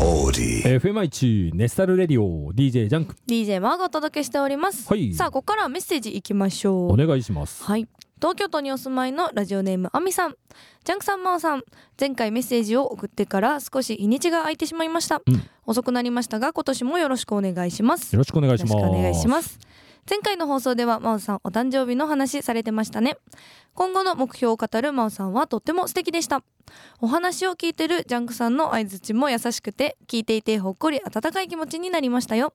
Audi. FM1 ネスタル Radio DJ ジャンク。DJ マーがお届けしております、はい。さあここからはメッセージいきましょう。お願いします。はい。東京都にお住まいのラジオネームあみさん。ジャンクさんマオさん。前回メッセージを送ってから少し日にちが空いてしまいました、うん。遅くなりましたが今年もよろしくお願いします。よろしくお願いします。よろしくお願いします前回の放送では真央さんお誕生日の話されてましたね。今後の目標を語る真央さんはとっても素敵でした。お話を聞いてるジャンクさんの相槌も優しくて聞いていてほっこり温かい気持ちになりましたよ。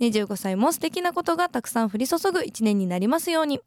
25歳も素敵なことがたくさん降り注ぐ1年になりますように。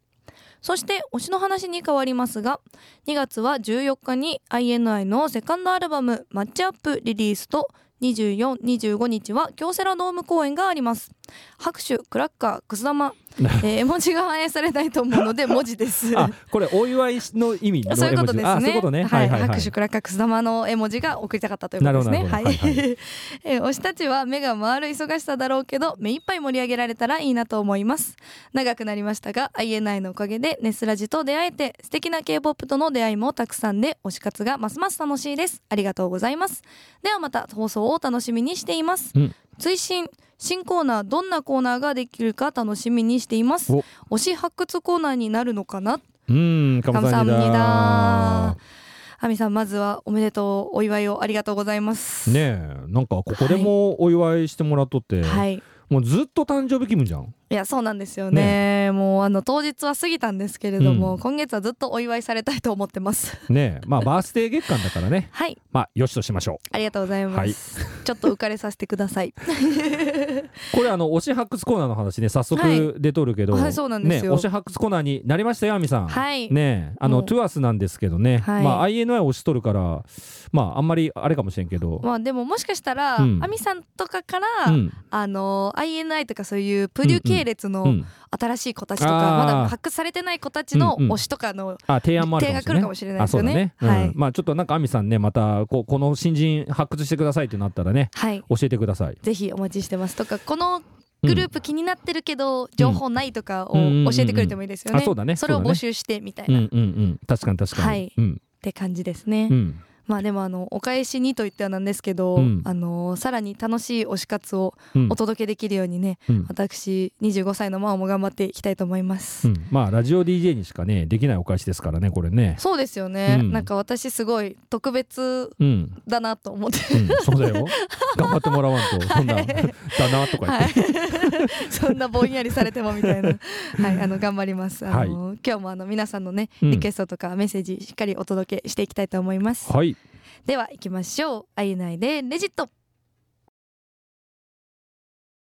そして推しの話に変わりますが2月は14日に INI のセカンドアルバム「マッチアップ」リリースと24、25日は京セラドーム公演があります拍手クラッカーくす玉、えー 絵文字が反映されないと思うので文字ですあこれお祝いの意味のそういうことですね。ねはい、はい拍手クラッカーくす玉の絵文字が送りたかったということですね。なはいはい えー推したちは目が回る忙しさだろうけど、目いっぱい盛り上げられたらいいなと思います。長くなりましたが、INI のおかげでネスラジと出会えて、素敵な K-POP との出会いもたくさんで、推し活がますます楽しいです。ありがとうございます。ではまた放送送を楽しみにしています、うん、追伸新コーナーどんなコーナーができるか楽しみにしています。推し発掘コーナーになるのかな？うんかムさんニダアミさんまずはおめでとうお祝いをありがとうございます。ねえなんかここでもお祝いしてもらっとって、はい、もうずっと誕生日気分じゃんいやそうなんですよね。もうあの当日は過ぎたんですけれども、うん今月はずっとお祝いされたいと思ってます。ねえまあバースデー月間だからねはい。まあよしとしましょありがとうございます。はいちょっと浮かれさせてください。うこれあの推し発掘コーナーの話ね早はい。速出とるけど、はいそうなんですよ。ね推し発掘コーナーになりましたよあみさん。はい。ねえあのトゥアスなんですけどね、はい。まあ INI 押しとるからまああんまりあれかもしれんけど、まあでももしかしたら、うん。あみさんとかから、うん。あの INI とかそういうプデュ系列のうん、新しい子たちとか、あー。まだ発掘されてない子たちのうんうん。推しとかのあ提案もある手かもしれない。が来るかもしれないですよね。ね、うん。はい。まあちょっとなんかあみさんねまたこうこの新人発掘してくださいってなったらねはい。教えてください。ぜひお待ちしてますとかこのグループ気になってるけど、情報ないとかをうん。教えてくれてもいいですよね。あそれを募集してみたいうんな、っうんうん。確かに確かに、はい。うん。て感じですね。うんまあでもあのお返しにと言ってはなんですけど、うん。あのさらに楽しい推し活をうん。お届けできるようにね、うん。私25歳のママも頑張っていきたいと思います。うん。まあラジオ DJ にしかねできないお返しですからねこれね。そうですよね、うん。なんか私すごい特別うん、だなと思って、うん、そうだよ。頑張ってもらわんと そんな、はいだなとか言っはい。て、、そんなぼんやりされてもみたいな、はい、あの頑張ります。あの、今日もあの皆さんのねうん。リクエストとかメッセージしっかりお届けしていきたいと思います。はいでは行きましょう。あゆないでレジット。